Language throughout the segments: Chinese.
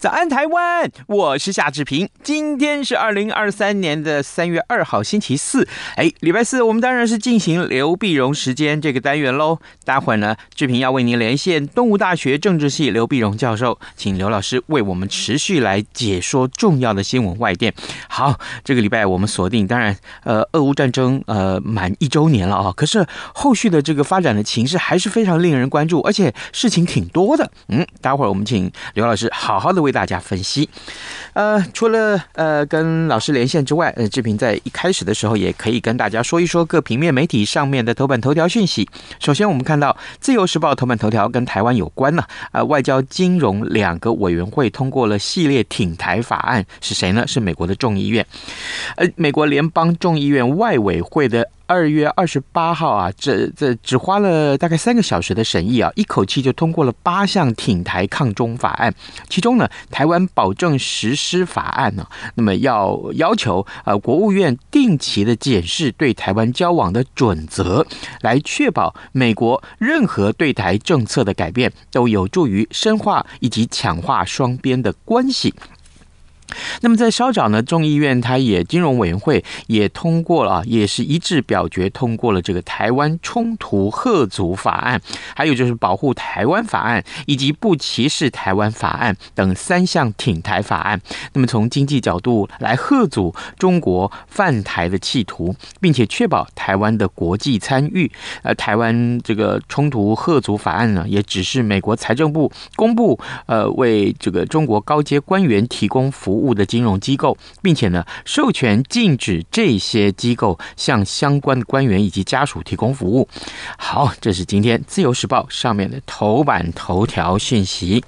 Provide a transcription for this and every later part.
早安，台湾！我是夏志平。今天是二零二三年的三月二号，星期四。哎，礼拜四，我们当然是进行刘碧荣时间这个单元喽。待会儿呢，志平要为您连线东吴大学政治系刘碧荣教授，请刘老师为我们持续来解说重要的新闻外电。好，这个礼拜我们锁定，当然，呃，俄乌战争呃满一周年了啊。可是后续的这个发展的情势还是非常令人关注，而且事情挺多的。嗯，待会儿我们请刘老师好好的为。为大家分析，呃，除了呃跟老师连线之外，呃，志平在一开始的时候也可以跟大家说一说各平面媒体上面的头版头条讯息。首先，我们看到《自由时报》头版头条跟台湾有关呢，呃，外交、金融两个委员会通过了系列挺台法案，是谁呢？是美国的众议院，呃，美国联邦众议院外委会的。二月二十八号啊，这这只花了大概三个小时的审议啊，一口气就通过了八项挺台抗中法案。其中呢，台湾保证实施法案呢，那么要要求呃国务院定期的检视对台湾交往的准则，来确保美国任何对台政策的改变都有助于深化以及强化双边的关系。那么在稍早呢，众议院它也金融委员会也通过了啊，也是一致表决通过了这个台湾冲突贺阻法案，还有就是保护台湾法案以及不歧视台湾法案等三项挺台法案。那么从经济角度来贺阻中国犯台的企图，并且确保台湾的国际参与。呃，台湾这个冲突贺阻法案呢，也只是美国财政部公布，呃，为这个中国高阶官员提供服务。务的金融机构，并且呢，授权禁止这些机构向相关的官员以及家属提供服务。好，这是今天《自由时报》上面的头版头条讯息。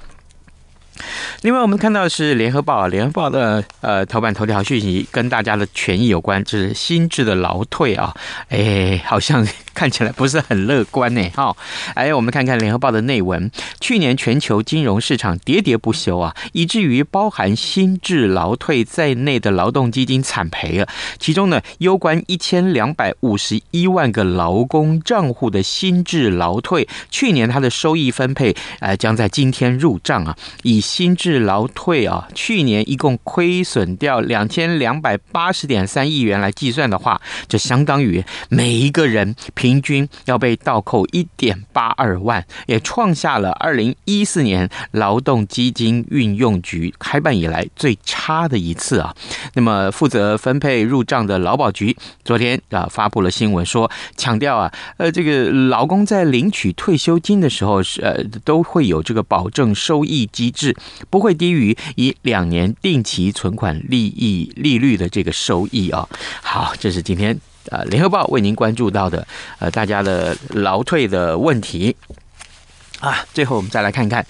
另外，我们看到的是联合报，联合报的呃头版头条讯息跟大家的权益有关，就是心智的劳退啊，哎，好像看起来不是很乐观呢。哈，哎，我们看看联合报的内文，去年全球金融市场喋喋不休啊，以至于包含心智劳退在内的劳动基金惨赔了。其中呢，攸关一千两百五十一万个劳工账户的心智劳退，去年它的收益分配呃将在今天入账啊，以新制劳退啊，去年一共亏损掉两千两百八十点三亿元来计算的话，这相当于每一个人平均要被倒扣一点八二万，也创下了二零一四年劳动基金运用局开办以来最差的一次啊。那么负责分配入账的劳保局昨天啊发布了新闻说，强调啊，呃，这个劳工在领取退休金的时候是呃都会有这个保证收益机制。不会低于以两年定期存款利益利率的这个收益啊。好，这是今天呃联合报为您关注到的呃大家的劳退的问题啊。最后我们再来看看。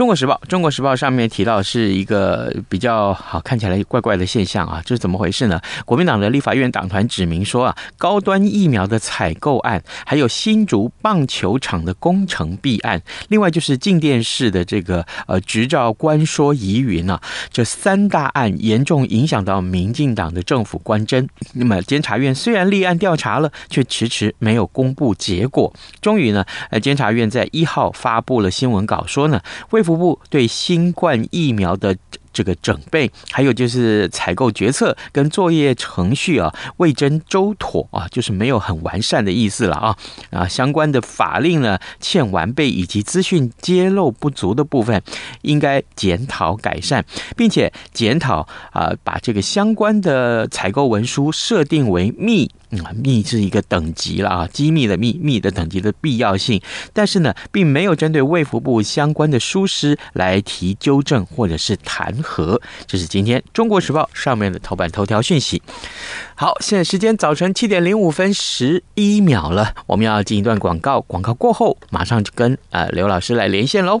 中国时报，中国时报上面提到是一个比较好看起来怪怪的现象啊，这是怎么回事呢？国民党的立法院党团指明说啊，高端疫苗的采购案，还有新竹棒球场的工程弊案，另外就是静电视的这个呃执照官说疑云啊，这三大案严重影响到民进党的政府观侦。那么监察院虽然立案调查了，却迟迟没有公布结果。终于呢，呃，监察院在一号发布了新闻稿，说呢，为福部对新冠疫苗的这个准备，还有就是采购决策跟作业程序啊，未臻周妥啊，就是没有很完善的意思了啊啊，相关的法令呢欠完备，以及资讯揭露不足的部分，应该检讨改善，并且检讨啊，把这个相关的采购文书设定为密。嗯，密是一个等级了啊，机密的密，密的等级的必要性，但是呢，并没有针对卫福部相关的疏失来提纠正或者是弹劾。这是今天《中国时报》上面的头版头条讯息。好，现在时间早晨七点零五分十一秒了，我们要进一段广告，广告过后马上就跟呃刘老师来连线喽。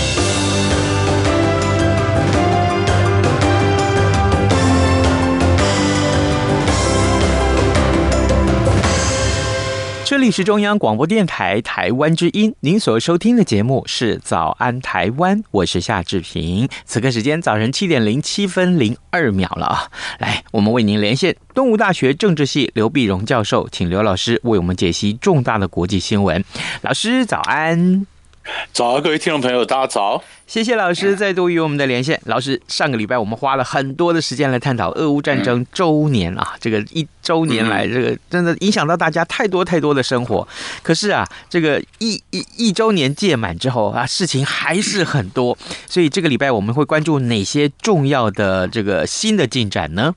历史中央广播电台台湾之音，您所收听的节目是《早安台湾》，我是夏志平。此刻时间早晨七点零七分零二秒了啊！来，我们为您连线东吴大学政治系刘碧荣教授，请刘老师为我们解析重大的国际新闻。老师早安。早，各位听众朋友，大家早！谢谢老师再度与我们的连线。老师，上个礼拜我们花了很多的时间来探讨俄乌战争周年啊，这个一周年来，这个真的影响到大家太多太多的生活。可是啊，这个一一一周年届满之后啊，事情还是很多。所以这个礼拜我们会关注哪些重要的这个新的进展呢？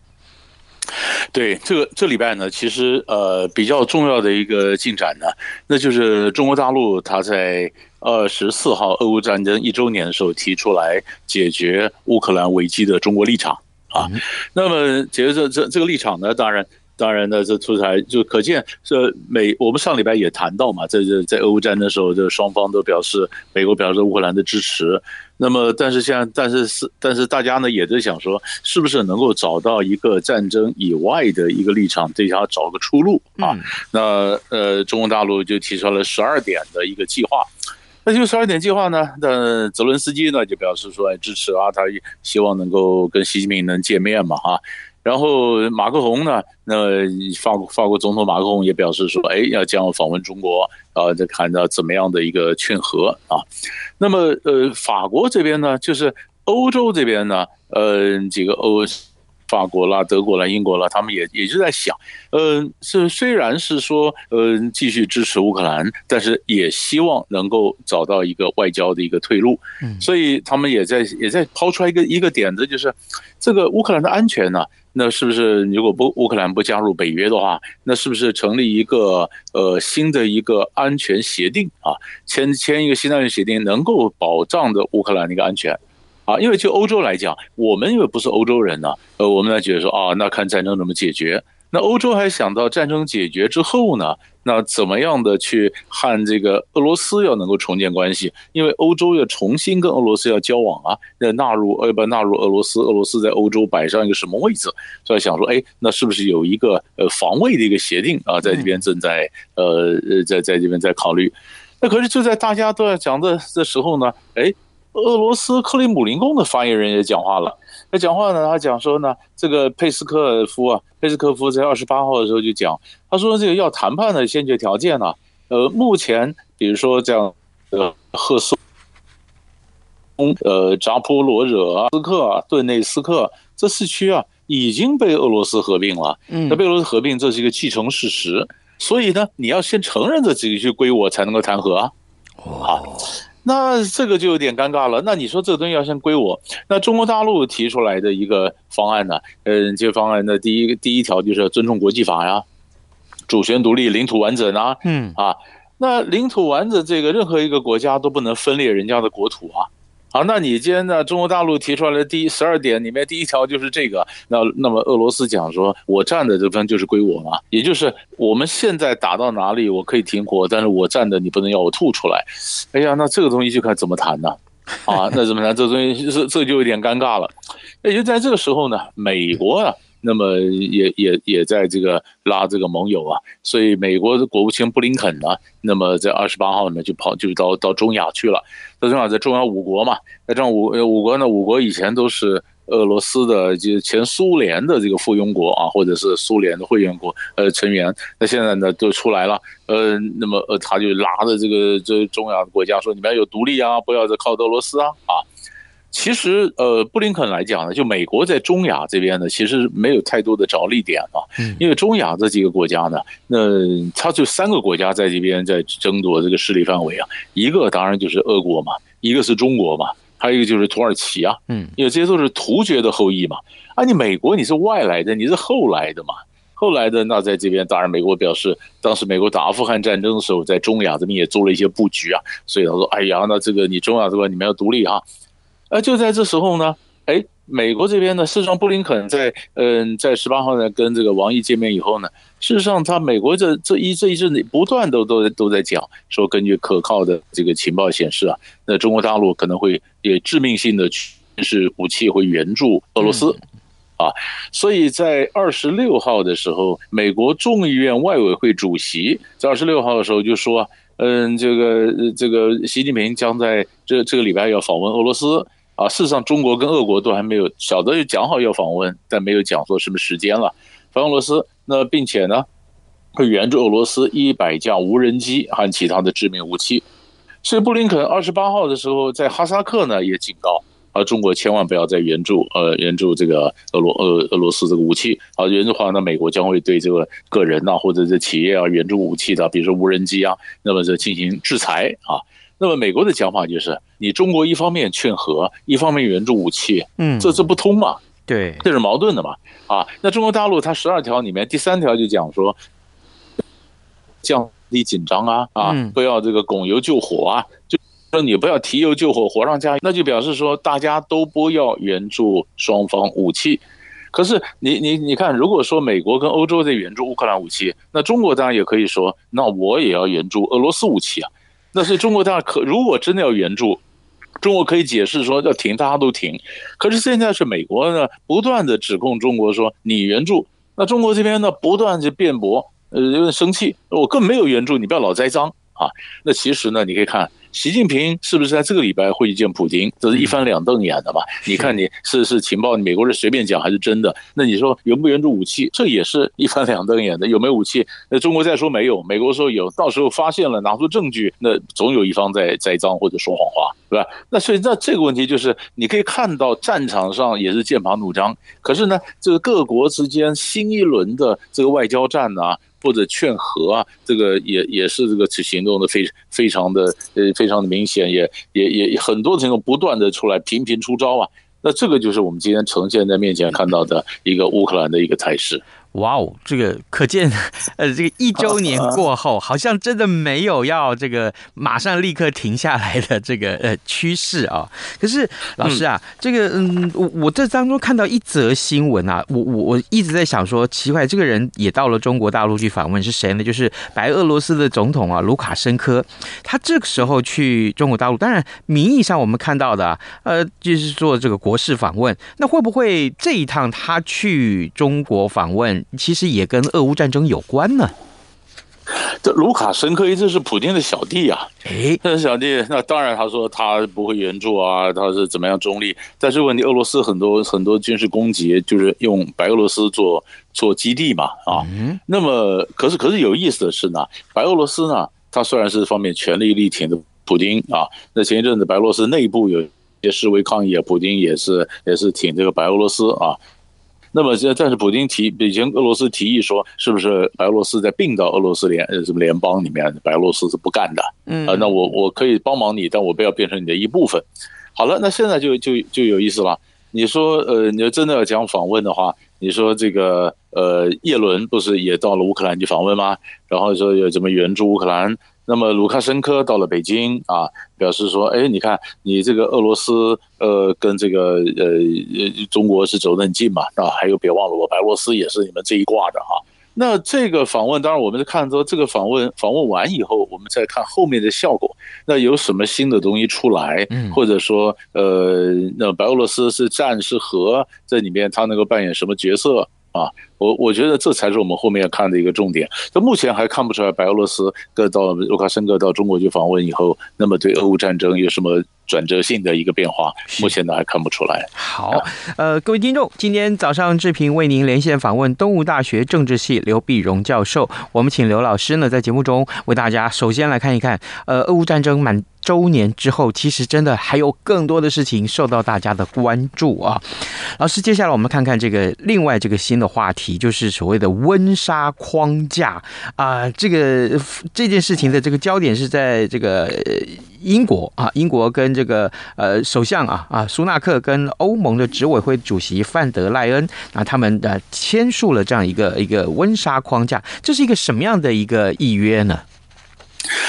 对，这个这礼拜呢，其实呃比较重要的一个进展呢，那就是中国大陆它在。二十四号，俄乌战争一周年的时候提出来解决乌克兰危机的中国立场啊，那么解决这这这个立场呢，当然当然呢，这出台就可见这美我们上礼拜也谈到嘛，在这在俄乌战争的时候，这双方都表示美国表示乌克兰的支持，那么但是现在但是是但是大家呢也在想说，是不是能够找到一个战争以外的一个立场，对他找个出路啊？那呃，中国大陆就提出了十二点的一个计划。那就十二点计划呢？那泽伦斯基呢就表示说哎支持啊，他希望能够跟习近平能见面嘛哈。然后马克宏呢，那法国法国总统马克宏也表示说，哎要将访问中国啊，再看到怎么样的一个劝和啊。那么呃，法国这边呢，就是欧洲这边呢，呃几个欧。法国啦、德国啦、英国啦，他们也也就在想，呃，是虽然是说，呃，继续支持乌克兰，但是也希望能够找到一个外交的一个退路。嗯，所以他们也在也在抛出来一个一个点子，就是这个乌克兰的安全呢，那是不是如果不乌克兰不加入北约的话，那是不是成立一个呃新的一个安全协定啊？签签一个新的安全协定，能够保障的乌克兰的一个安全。啊，因为就欧洲来讲，我们又不是欧洲人呢，呃，我们呢觉得说啊，那看战争怎么解决。那欧洲还想到战争解决之后呢，那怎么样的去和这个俄罗斯要能够重建关系？因为欧洲要重新跟俄罗斯要交往啊，要纳入呃不纳入俄罗斯，俄罗斯在欧洲摆上一个什么位置？所以想说，哎，那是不是有一个呃防卫的一个协定啊，在这边正在呃呃在在这边在考虑。那可是就在大家都在讲的这时候呢，哎。俄罗斯克里姆林宫的发言人也讲话了。他讲话呢，他讲说呢，这个佩斯科夫啊，佩斯科夫在二十八号的时候就讲，他说这个要谈判的先决条件呢，呃，目前比如说这样，呃，赫松、呃，扎波罗热、斯克、顿内斯克这四区啊，已经被俄罗斯合并了。嗯，那被俄罗斯合并，这是一个既成事实。所以呢，你要先承认这几个区归我，才能够谈和啊。啊。那这个就有点尴尬了。那你说这个东西要先归我，那中国大陆提出来的一个方案呢？嗯，这个方案的第一第一条就是尊重国际法呀，主权独立、领土完整啊，嗯啊，那领土完整这个任何一个国家都不能分裂人家的国土啊。好，那你今天呢？中国大陆提出来的第十二点里面第一条就是这个。那那么俄罗斯讲说，我占的这分就是归我嘛，也就是我们现在打到哪里，我可以停火，但是我占的你不能要我吐出来。哎呀，那这个东西就看怎么谈呢？啊，那怎么谈？这东西这这就有点尴尬了。也就在这个时候呢，美国啊。那么也也也在这个拉这个盟友啊，所以美国的国务卿布林肯呢，那么在二十八号呢就跑就到到中亚去了，到中亚在中亚五国嘛，在这五五国呢，五国以前都是俄罗斯的，就前苏联的这个附庸国啊，或者是苏联的会员国呃成员，那现在呢都出来了，呃，那么呃他就拉着这个这中亚的国家说，你们要有独立啊，不要再靠俄罗斯啊啊。其实，呃，布林肯来讲呢，就美国在中亚这边呢，其实没有太多的着力点啊。因为中亚这几个国家呢，那它就三个国家在这边在争夺这个势力范围啊。一个当然就是俄国嘛，一个是中国嘛，还有一个就是土耳其啊。嗯，因为这些都是突厥的后裔嘛。啊，你美国你是外来的，你是后来的嘛。后来的那在这边，当然美国表示，当时美国打阿富汗战争的时候，在中亚这边也做了一些布局啊。所以他说，哎呀，那这个你中亚这边你们要独立哈。那就在这时候呢，哎，美国这边呢，事实上布林肯在嗯，在十八号呢跟这个王毅见面以后呢，事实上他美国这这一这一阵子不断都都都在讲说，根据可靠的这个情报显示啊，那中国大陆可能会也致命性的军事武器会援助俄罗斯，啊，所以在二十六号的时候，美国众议院外委会主席在二十六号的时候就说，嗯，这个这个习近平将在这这个礼拜要访问俄罗斯。啊，事实上，中国跟俄国都还没有晓得就讲好要访问，但没有讲说什么时间了。访问俄罗斯，那并且呢，会援助俄罗斯一百架无人机和其他的致命武器。所以，布林肯二十八号的时候在哈萨克呢也警告啊，中国千万不要再援助呃援助这个俄罗俄俄罗斯这个武器啊，援助的话，那美国将会对这个个人呐或者是企业啊援助武器的，比如说无人机啊，那么就进行制裁啊。那么美国的讲法就是，你中国一方面劝和，一方面援助武器，嗯，这这不通嘛？对，这是矛盾的嘛？啊，那中国大陆它十二条里面第三条就讲说，降低紧张啊啊，不要这个拱油救火啊，就说你不要提油救火，火上加油，那就表示说大家都不要援助双方武器。可是你你你看，如果说美国跟欧洲在援助乌克兰武器，那中国当然也可以说，那我也要援助俄罗斯武器啊。那所以中国大可，如果真的要援助，中国可以解释说要停，大家都停。可是现在是美国呢，不断的指控中国说你援助，那中国这边呢不断的辩驳，呃，有点生气，我根本没有援助，你不要老栽赃啊。那其实呢，你可以看。习近平是不是在这个礼拜会去见普京？这是一翻两瞪眼的嘛？你看你是是情报，美国人随便讲还是真的？那你说援不援助武器？这也是一翻两瞪眼的。有没有武器？那中国再说没有，美国说有，到时候发现了拿出证据，那总有一方在栽赃或者说谎话，对吧？那所以那这个问题就是，你可以看到战场上也是剑拔弩张，可是呢，这个各国之间新一轮的这个外交战啊。或者劝和啊，这个也也是这个行动的非非常的呃非常的明显，也也也很多情况不断的出来频频出招啊，那这个就是我们今天呈现在面前看到的一个乌克兰的一个态势。哇哦，这个可见，呃，这个一周年过后，好像真的没有要这个马上立刻停下来的这个呃趋势啊。可是老师啊，这个嗯，我我这当中看到一则新闻啊，我我我一直在想说，奇怪，这个人也到了中国大陆去访问是谁呢？就是白俄罗斯的总统啊，卢卡申科。他这个时候去中国大陆，当然名义上我们看到的，呃，就是做这个国事访问。那会不会这一趟他去中国访问？其实也跟俄乌战争有关呢。这卢卡申科一直是普京的小弟啊，哎，他 是小弟，那当然他说他不会援助啊，他是怎么样中立。但是问题，俄罗斯很多很多军事攻击就是用白俄罗斯做做基地嘛，啊，那么可是可是有意思的是呢，白俄罗斯呢，他虽然是方面全力力挺的普京啊，那前一阵子白俄罗斯内部有些示威抗议啊，普京也是也是挺这个白俄罗斯啊。那么这但是普京提以前俄罗斯提议说，是不是白俄罗斯在并到俄罗斯联呃什么联邦里面，白俄罗斯是不干的。嗯啊，那我我可以帮忙你，但我不要变成你的一部分。好了，那现在就就就有意思了。你说呃，你要真的要讲访问的话，你说这个呃，叶伦不是也到了乌克兰去访问吗？然后说有怎么援助乌克兰？那么卢卡申科到了北京啊，表示说，哎，你看你这个俄罗斯，呃，跟这个呃呃中国是走得很近嘛，啊，还有别忘了我白罗斯也是你们这一挂的哈。那这个访问，当然我们是看说这个访问访问完以后，我们再看后面的效果，那有什么新的东西出来，或者说，呃，那白俄罗斯是战是和，这里面他能够扮演什么角色？啊，我我觉得这才是我们后面要看的一个重点。那目前还看不出来白俄罗斯各到卢卡申科到中国去访问以后，那么对俄乌战争有什么转折性的一个变化？目前呢还看不出来。好，呃，各位听众，今天早上志平为您连线访问东吴大学政治系刘必荣教授，我们请刘老师呢在节目中为大家首先来看一看，呃，俄乌战争满周年之后，其实真的还有更多的事情受到大家的关注啊。老师，接下来我们看看这个另外这个新的话题，就是所谓的温莎框架啊。这个这件事情的这个焦点是在这个英国啊，英国跟这个呃首相啊啊苏纳克跟欧盟的执委会主席范德赖恩啊，他们呃签署了这样一个一个温莎框架，这是一个什么样的一个议约呢？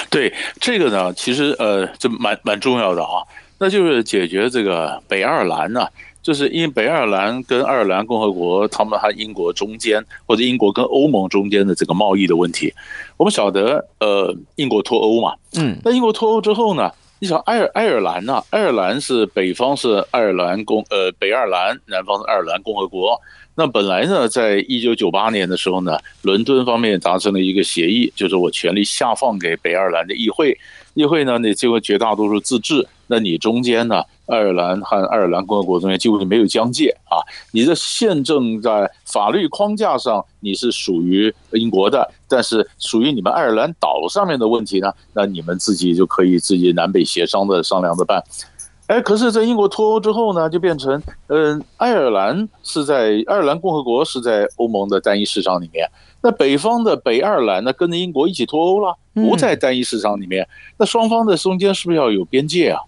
对这个呢，其实呃，这蛮蛮重要的啊，那就是解决这个北爱尔兰呢，就是因为北爱尔兰跟爱尔兰共和国，他们和英国中间，或者英国跟欧盟中间的这个贸易的问题。我们晓得，呃，英国脱欧嘛，嗯，那英国脱欧之后呢，你想爱尔爱尔兰呢，爱尔兰是北方是爱尔兰共呃北爱尔兰，南方是爱尔兰共和国。那本来呢，在一九九八年的时候呢，伦敦方面达成了一个协议，就是我权力下放给北爱尔兰的议会，议会呢，你这个绝大多数自治，那你中间呢，爱尔兰和爱尔兰共和国中间几乎是没有疆界啊，你的宪政在法律框架上你是属于英国的，但是属于你们爱尔兰岛上面的问题呢，那你们自己就可以自己南北协商的商量着办。哎，可是，在英国脱欧之后呢，就变成，嗯，爱尔兰是在爱尔兰共和国是在欧盟的单一市场里面，那北方的北爱尔兰呢，跟着英国一起脱欧了，不在单一市场里面，那双方的中间是不是要有边界啊？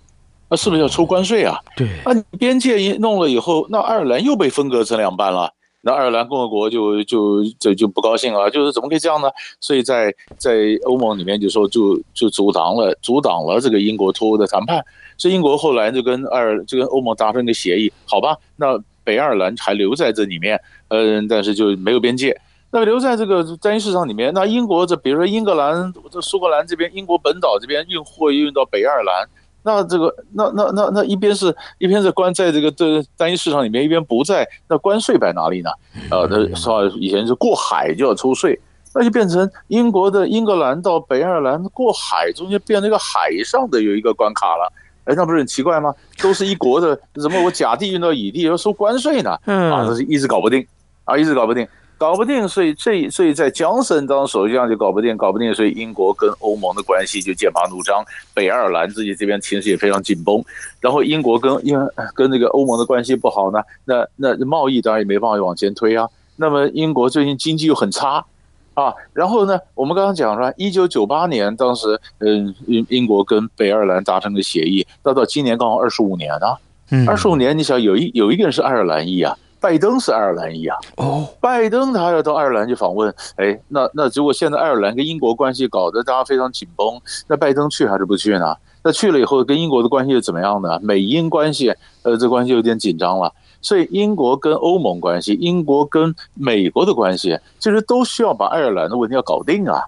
那是不是要抽关税啊？对，那边界一弄了以后，那爱尔兰又被分割成两半了，那爱尔兰共和国就就就就不高兴了，就是怎么可以这样呢？所以在在欧盟里面就说就就阻挡了阻挡了这个英国脱欧的谈判。所以英国后来就跟爱尔就跟欧盟达成一个协议，好吧？那北爱尔兰还留在这里面，嗯，但是就没有边界。那么留在这个单一市场里面，那英国这比如说英格兰、这苏格兰这边，英国本岛这边运货运到北爱尔兰，那这个那那那那一边是一边是关在这个这个单一市场里面，一边不在，那关税摆哪里呢？呃，那说以前是过海就要抽税，那就变成英国的英格兰到北爱尔兰过海中间变成一个海上的有一个关卡了。哎，那不是很奇怪吗？都是一国的，怎么我甲地运到乙地要收关税呢？嗯，啊，这是一直搞不定，啊，一直搞不定，搞不定，所以这所以在江森当首相就搞不定，搞不定，所以英国跟欧盟的关系就剑拔弩张，北爱尔兰自己这边情绪也非常紧绷，然后英国跟英跟那个欧盟的关系不好呢，那那贸易当然也没办法往前推啊。那么英国最近经济又很差。啊，然后呢，我们刚刚讲了，一九九八年当时，嗯，英英国跟北爱尔兰达成的协议，到到今年刚好二十五年啊，二十五年，你想有一有一个人是爱尔兰裔啊，拜登是爱尔兰裔啊，哦，拜登他要到爱尔兰去访问，哎，那那如果现在爱尔兰跟英国关系搞得大家非常紧绷，那拜登去还是不去呢？那去了以后跟英国的关系又怎么样呢？美英关系，呃，这关系有点紧张了。所以英国跟欧盟关系，英国跟美国的关系，其实都需要把爱尔兰的问题要搞定啊，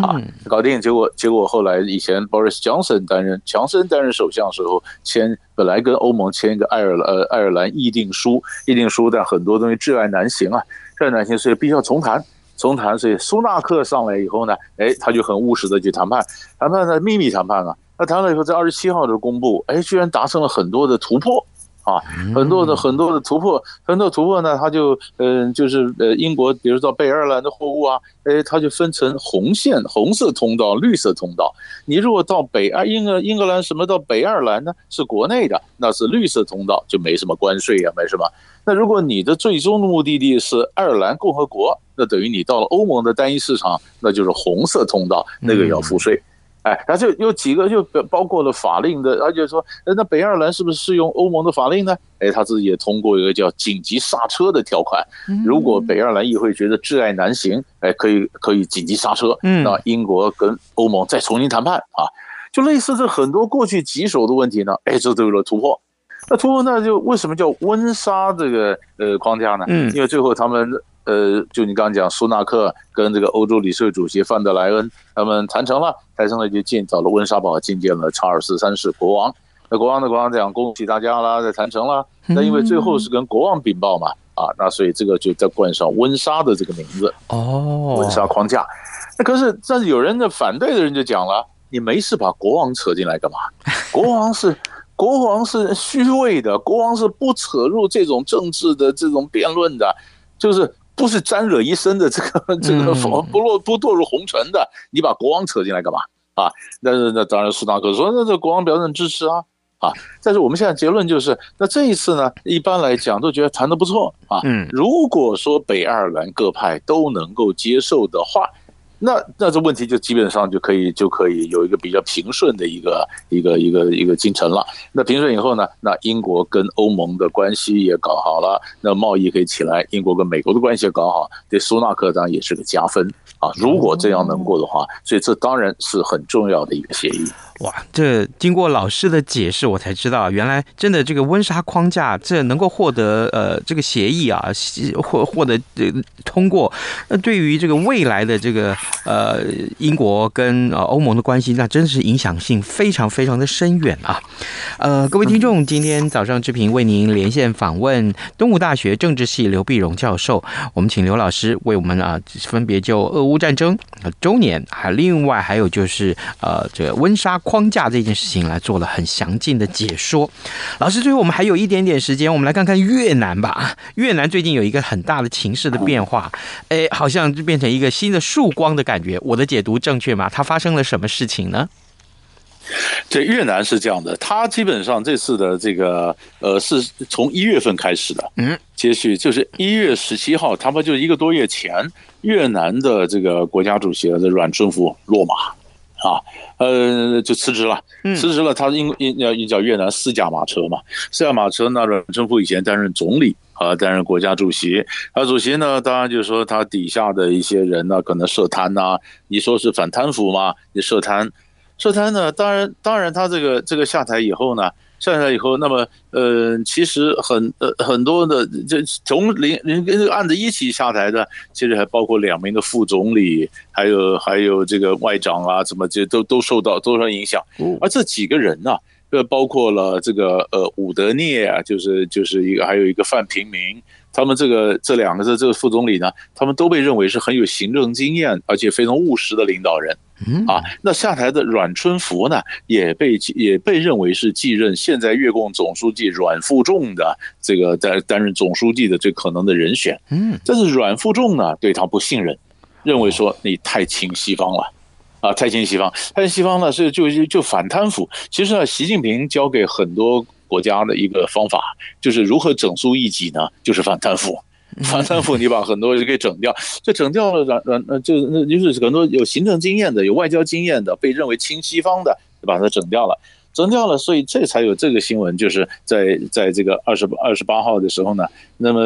好，搞定。结果结果后来以前 Boris Johnson 担任强森担任首相的时候，签本来跟欧盟签一个爱尔呃爱尔兰议定书，议定书，但很多东西窒碍难行啊，窒碍难行，所以必须要重谈，重谈。所以苏纳克上来以后呢，哎，他就很务实的去谈判，谈判呢秘密谈判啊，那谈了以后在二十七号就公布，哎，居然达成了很多的突破。啊，很多的很多的突破，很多突破呢，它就嗯、呃，就是呃，英国比如说北爱尔兰的货物啊，哎，它就分成红线、红色通道、绿色通道。你如果到北爱英格英格兰什么到北爱尔兰呢，是国内的，那是绿色通道，就没什么关税呀、啊，没什么。那如果你的最终的目的地是爱尔兰共和国，那等于你到了欧盟的单一市场，那就是红色通道，那个要付税。哎，然后就有几个就包括了法令的，而且说，那北爱尔兰是不是适用欧盟的法令呢？哎，他自己也通过一个叫紧急刹车的条款，如果北爱尔兰议会觉得挚爱难行，哎，可以可以紧急刹车，那英国跟欧盟再重新谈判啊，就类似这很多过去棘手的问题呢，哎，这都有了突破。那突破那就为什么叫温莎这个呃框架呢？嗯，因为最后他们。呃，就你刚刚讲，苏纳克跟这个欧洲理事会主席范德莱恩他们谈成了，谈成了就建造了温莎堡，觐见了查尔斯三世国王。那国王的国王讲恭喜大家啦，在谈成了。那因为最后是跟国王禀报嘛，啊，那所以这个就再冠上温莎的这个名字哦，温莎框架。那可是，但是有人的反对的人就讲了，你没事把国王扯进来干嘛？国王是国王是虚伪的，国王是不扯入这种政治的这种辩论的，就是。不是沾惹一身的这个 这个不落不堕入红尘的，你把国王扯进来干嘛啊？那那当然，苏纳克说，那这国王表示支持啊啊！但是我们现在结论就是，那这一次呢，一般来讲都觉得谈的不错啊。嗯，如果说北爱尔兰各派都能够接受的话。那那这问题就基本上就可以就可以有一个比较平顺的一个一个一个一个进程了。那平顺以后呢，那英国跟欧盟的关系也搞好了，那贸易可以起来，英国跟美国的关系也搞好，对苏纳克当然也是个加分啊。如果这样能过的话，所以这当然是很重要的一个协议。哇，这经过老师的解释，我才知道，原来真的这个温莎框架，这能够获得呃这个协议啊，获获得呃通过，那对于这个未来的这个呃英国跟呃欧盟的关系，那真是影响性非常非常的深远啊。呃，各位听众，今天早上志平为您连线访问东吴大学政治系刘碧荣教授，我们请刘老师为我们啊分别就俄乌战争周年，还另外还有就是呃这个温莎。框架这件事情来做了很详尽的解说。老师，最后我们还有一点点时间，我们来看看越南吧。越南最近有一个很大的情势的变化，哎，好像就变成一个新的曙光的感觉。我的解读正确吗？它发生了什么事情呢？这越南是这样的，它基本上这次的这个呃，是从一月份开始的，嗯，接续就是一月十七号，差不多就一个多月前，越南的这个国家主席的阮春福落马。啊，呃，就辞职了，辞职了。他因因要叫越南四驾马车嘛，四驾马车。那阮春福以前担任总理啊，担任国家主席。啊，主席呢，当然就是说他底下的一些人呢，可能涉贪呐。你说是反贪腐嘛？你涉贪，涉贪呢？当然，当然，他这个这个下台以后呢。上来以后，那么呃，其实很呃很多的，这从零零跟这个案子一起下台的，其实还包括两名的副总理，还有还有这个外长啊，怎么这都都受到多少影响。而这几个人呢、啊，呃，包括了这个呃伍德涅啊，就是就是一个还有一个范平明，他们这个这两个这这个副总理呢，他们都被认为是很有行政经验而且非常务实的领导人。嗯啊，那下台的阮春福呢，也被也被认为是继任现在越共总书记阮富仲的这个担担任总书记的最可能的人选。嗯，但是阮富仲呢，对他不信任，认为说你太亲西方了，啊，太亲西方，太亲西方呢是就就就反贪腐。其实呢，习近平教给很多国家的一个方法，就是如何整肃异己呢，就是反贪腐。反贪腐，你把很多人给整掉，就整掉了，软软呃，就那就是很多有行政经验的、有外交经验的，被认为亲西方的，就把它整掉了，整掉了，所以这才有这个新闻，就是在在这个二十二十八号的时候呢，那么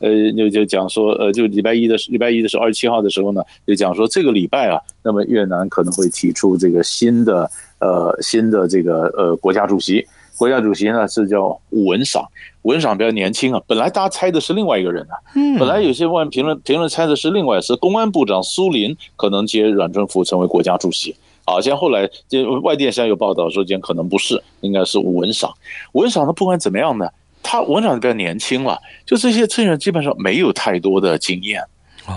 呃就就讲说呃就礼拜一的礼拜一的时候二十七号的时候呢，就讲说这个礼拜啊，那么越南可能会提出这个新的呃新的这个呃国家主席。国家主席呢是叫武文赏，文赏比较年轻啊。本来大家猜的是另外一个人啊，本来有些外评论评论猜的是另外是公安部长苏林可能接阮春福成为国家主席。好像后来这外电现在有报道说，今天可能不是，应该是文赏。文赏他，不管怎么样呢，他文赏比较年轻了，就这些这些人基本上没有太多的经验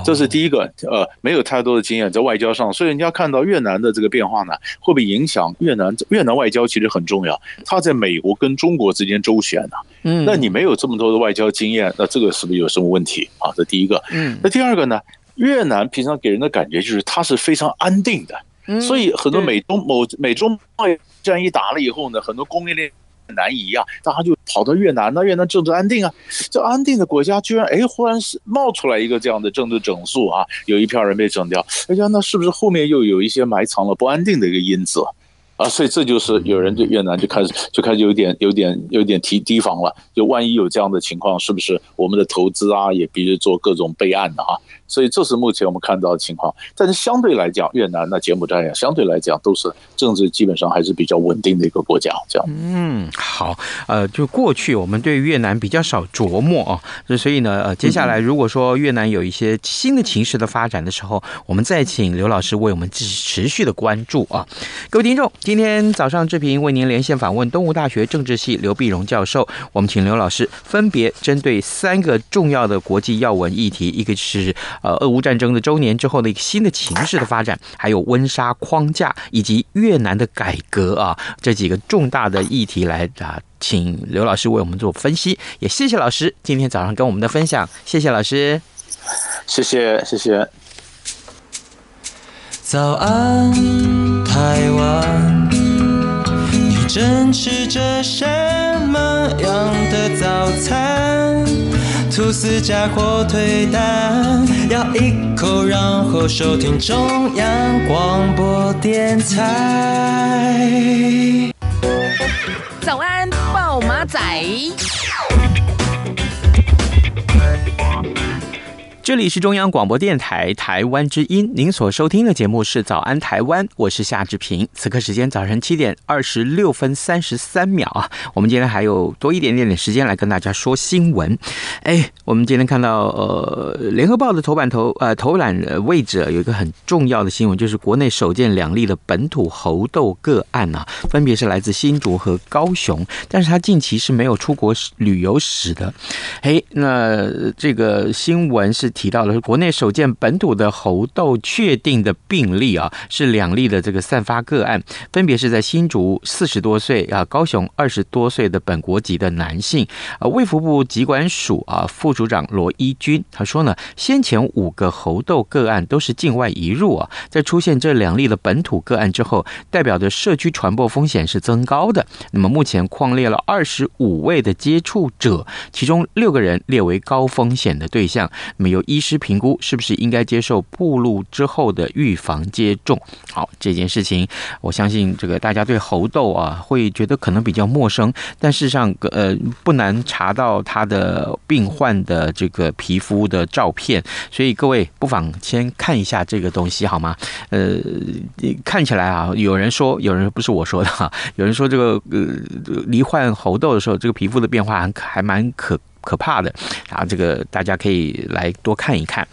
这是第一个，呃，没有太多的经验在外交上，所以人家看到越南的这个变化呢，会不会影响越南？越南外交其实很重要，它在美国跟中国之间周旋呢。嗯，那你没有这么多的外交经验，那这个是不是有什么问题啊？这第一个。嗯，那第二个呢？越南平常给人的感觉就是它是非常安定的，所以很多美中某美中贸易战一打了以后呢，很多供应链。南移啊，大家就跑到越南，那越南政治安定啊，这安定的国家居然哎，忽然是冒出来一个这样的政治整肃啊，有一票人被整掉，哎呀，那是不是后面又有一些埋藏了不安定的一个因子啊？所以这就是有人对越南就开始就开始有点有点有点提提防了，就万一有这样的情况，是不是我们的投资啊也必须做各种备案的啊？所以这是目前我们看到的情况，但是相对来讲，越南那柬埔寨呀，相对来讲都是政治基本上还是比较稳定的一个国家。这样，嗯，好，呃，就过去我们对越南比较少琢磨啊，所以呢，呃，接下来如果说越南有一些新的情势的发展的时候，我们再请刘老师为我们继续持续的关注啊。各位听众，今天早上志平为您连线访问东吴大学政治系刘碧荣教授，我们请刘老师分别针对三个重要的国际要闻议题，一个是。呃，俄乌战争的周年之后的一个新的情势的发展，还有温莎框架以及越南的改革啊，这几个重大的议题来啊，请刘老师为我们做分析。也谢谢老师今天早上跟我们的分享，谢谢老师，谢谢谢谢。早安，台湾，你正吃着什么样的早餐？吐司加火腿蛋，咬一口，然后收听中央广播电台。早安，暴马仔。这里是中央广播电台台湾之音，您所收听的节目是《早安台湾》，我是夏志平。此刻时间早晨七点二十六分三十三秒啊，我们今天还有多一点点点时间来跟大家说新闻。哎，我们今天看到呃，《联合报》的头版头呃头版位置有一个很重要的新闻，就是国内首见两例的本土猴痘个案啊，分别是来自新竹和高雄，但是他近期是没有出国旅游史的。哎，那这个新闻是。提到了国内首见本土的猴痘确定的病例啊，是两例的这个散发个案，分别是在新竹四十多岁啊，高雄二十多岁的本国籍的男性啊。卫福部疾管署啊副署长罗一军他说呢，先前五个猴痘个案都是境外移入啊，在出现这两例的本土个案之后，代表着社区传播风险是增高的。那么目前匡列了二十五位的接触者，其中六个人列为高风险的对象，那么医师评估是不是应该接受暴露之后的预防接种？好，这件事情，我相信这个大家对猴痘啊会觉得可能比较陌生，但事实上，呃，不难查到他的病患的这个皮肤的照片，所以各位不妨先看一下这个东西好吗？呃，看起来啊，有人说，有人不是我说的哈，有人说这个呃，罹患猴痘的时候，这个皮肤的变化还还蛮可。可怕的啊！这个大家可以来多看一看。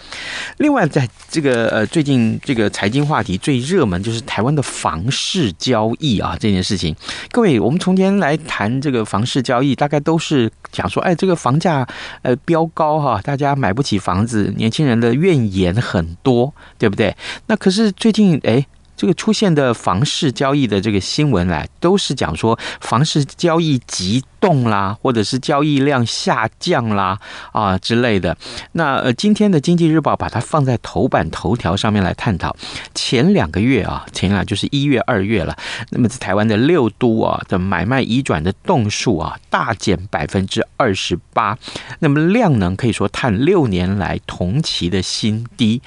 另外，在这个呃最近这个财经话题最热门就是台湾的房市交易啊这件事情。各位，我们从前来谈这个房市交易，大概都是讲说，哎，这个房价呃飙高哈，大家买不起房子，年轻人的怨言很多，对不对？那可是最近哎。这个出现的房市交易的这个新闻来，都是讲说房市交易急动啦，或者是交易量下降啦啊之类的。那呃，今天的经济日报把它放在头版头条上面来探讨。前两个月啊，前两就是一月、二月了。那么在台湾的六都啊的买卖移转的栋数啊大减百分之二十八，那么量能可以说探六年来同期的新低。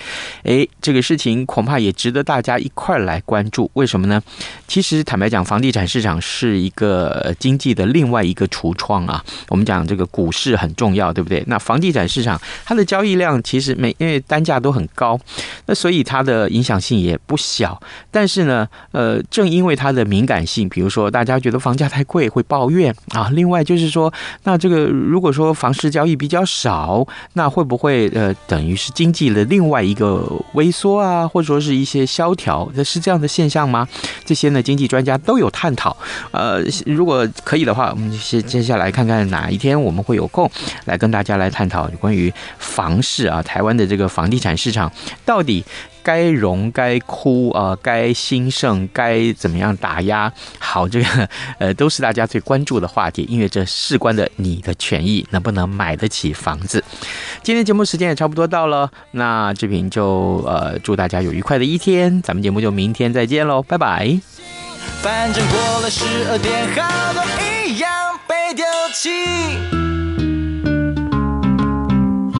哎，这个事情恐怕也值得大家一块。来关注，为什么呢？其实坦白讲，房地产市场是一个经济的另外一个橱窗啊。我们讲这个股市很重要，对不对？那房地产市场它的交易量其实每因为单价都很高，那所以它的影响性也不小。但是呢，呃，正因为它的敏感性，比如说大家觉得房价太贵会抱怨啊。另外就是说，那这个如果说房市交易比较少，那会不会呃等于是经济的另外一个萎缩啊，或者说是一些萧条？这是这样的现象吗？这些呢，经济专家都有探讨。呃，如果可以的话，我们接接下来看看哪一天我们会有空来跟大家来探讨关于房市啊，台湾的这个房地产市场到底。该荣该枯啊，该兴盛该怎么样打压？好，这个 呃都是大家最关注的话题，因为这事关的你的权益，能不能买得起房子？今天节目时间也差不多到了，那志平就呃祝大家有愉快的一天，咱们节目就明天再见喽，拜拜。反正过了十二点，好多一样被丢弃。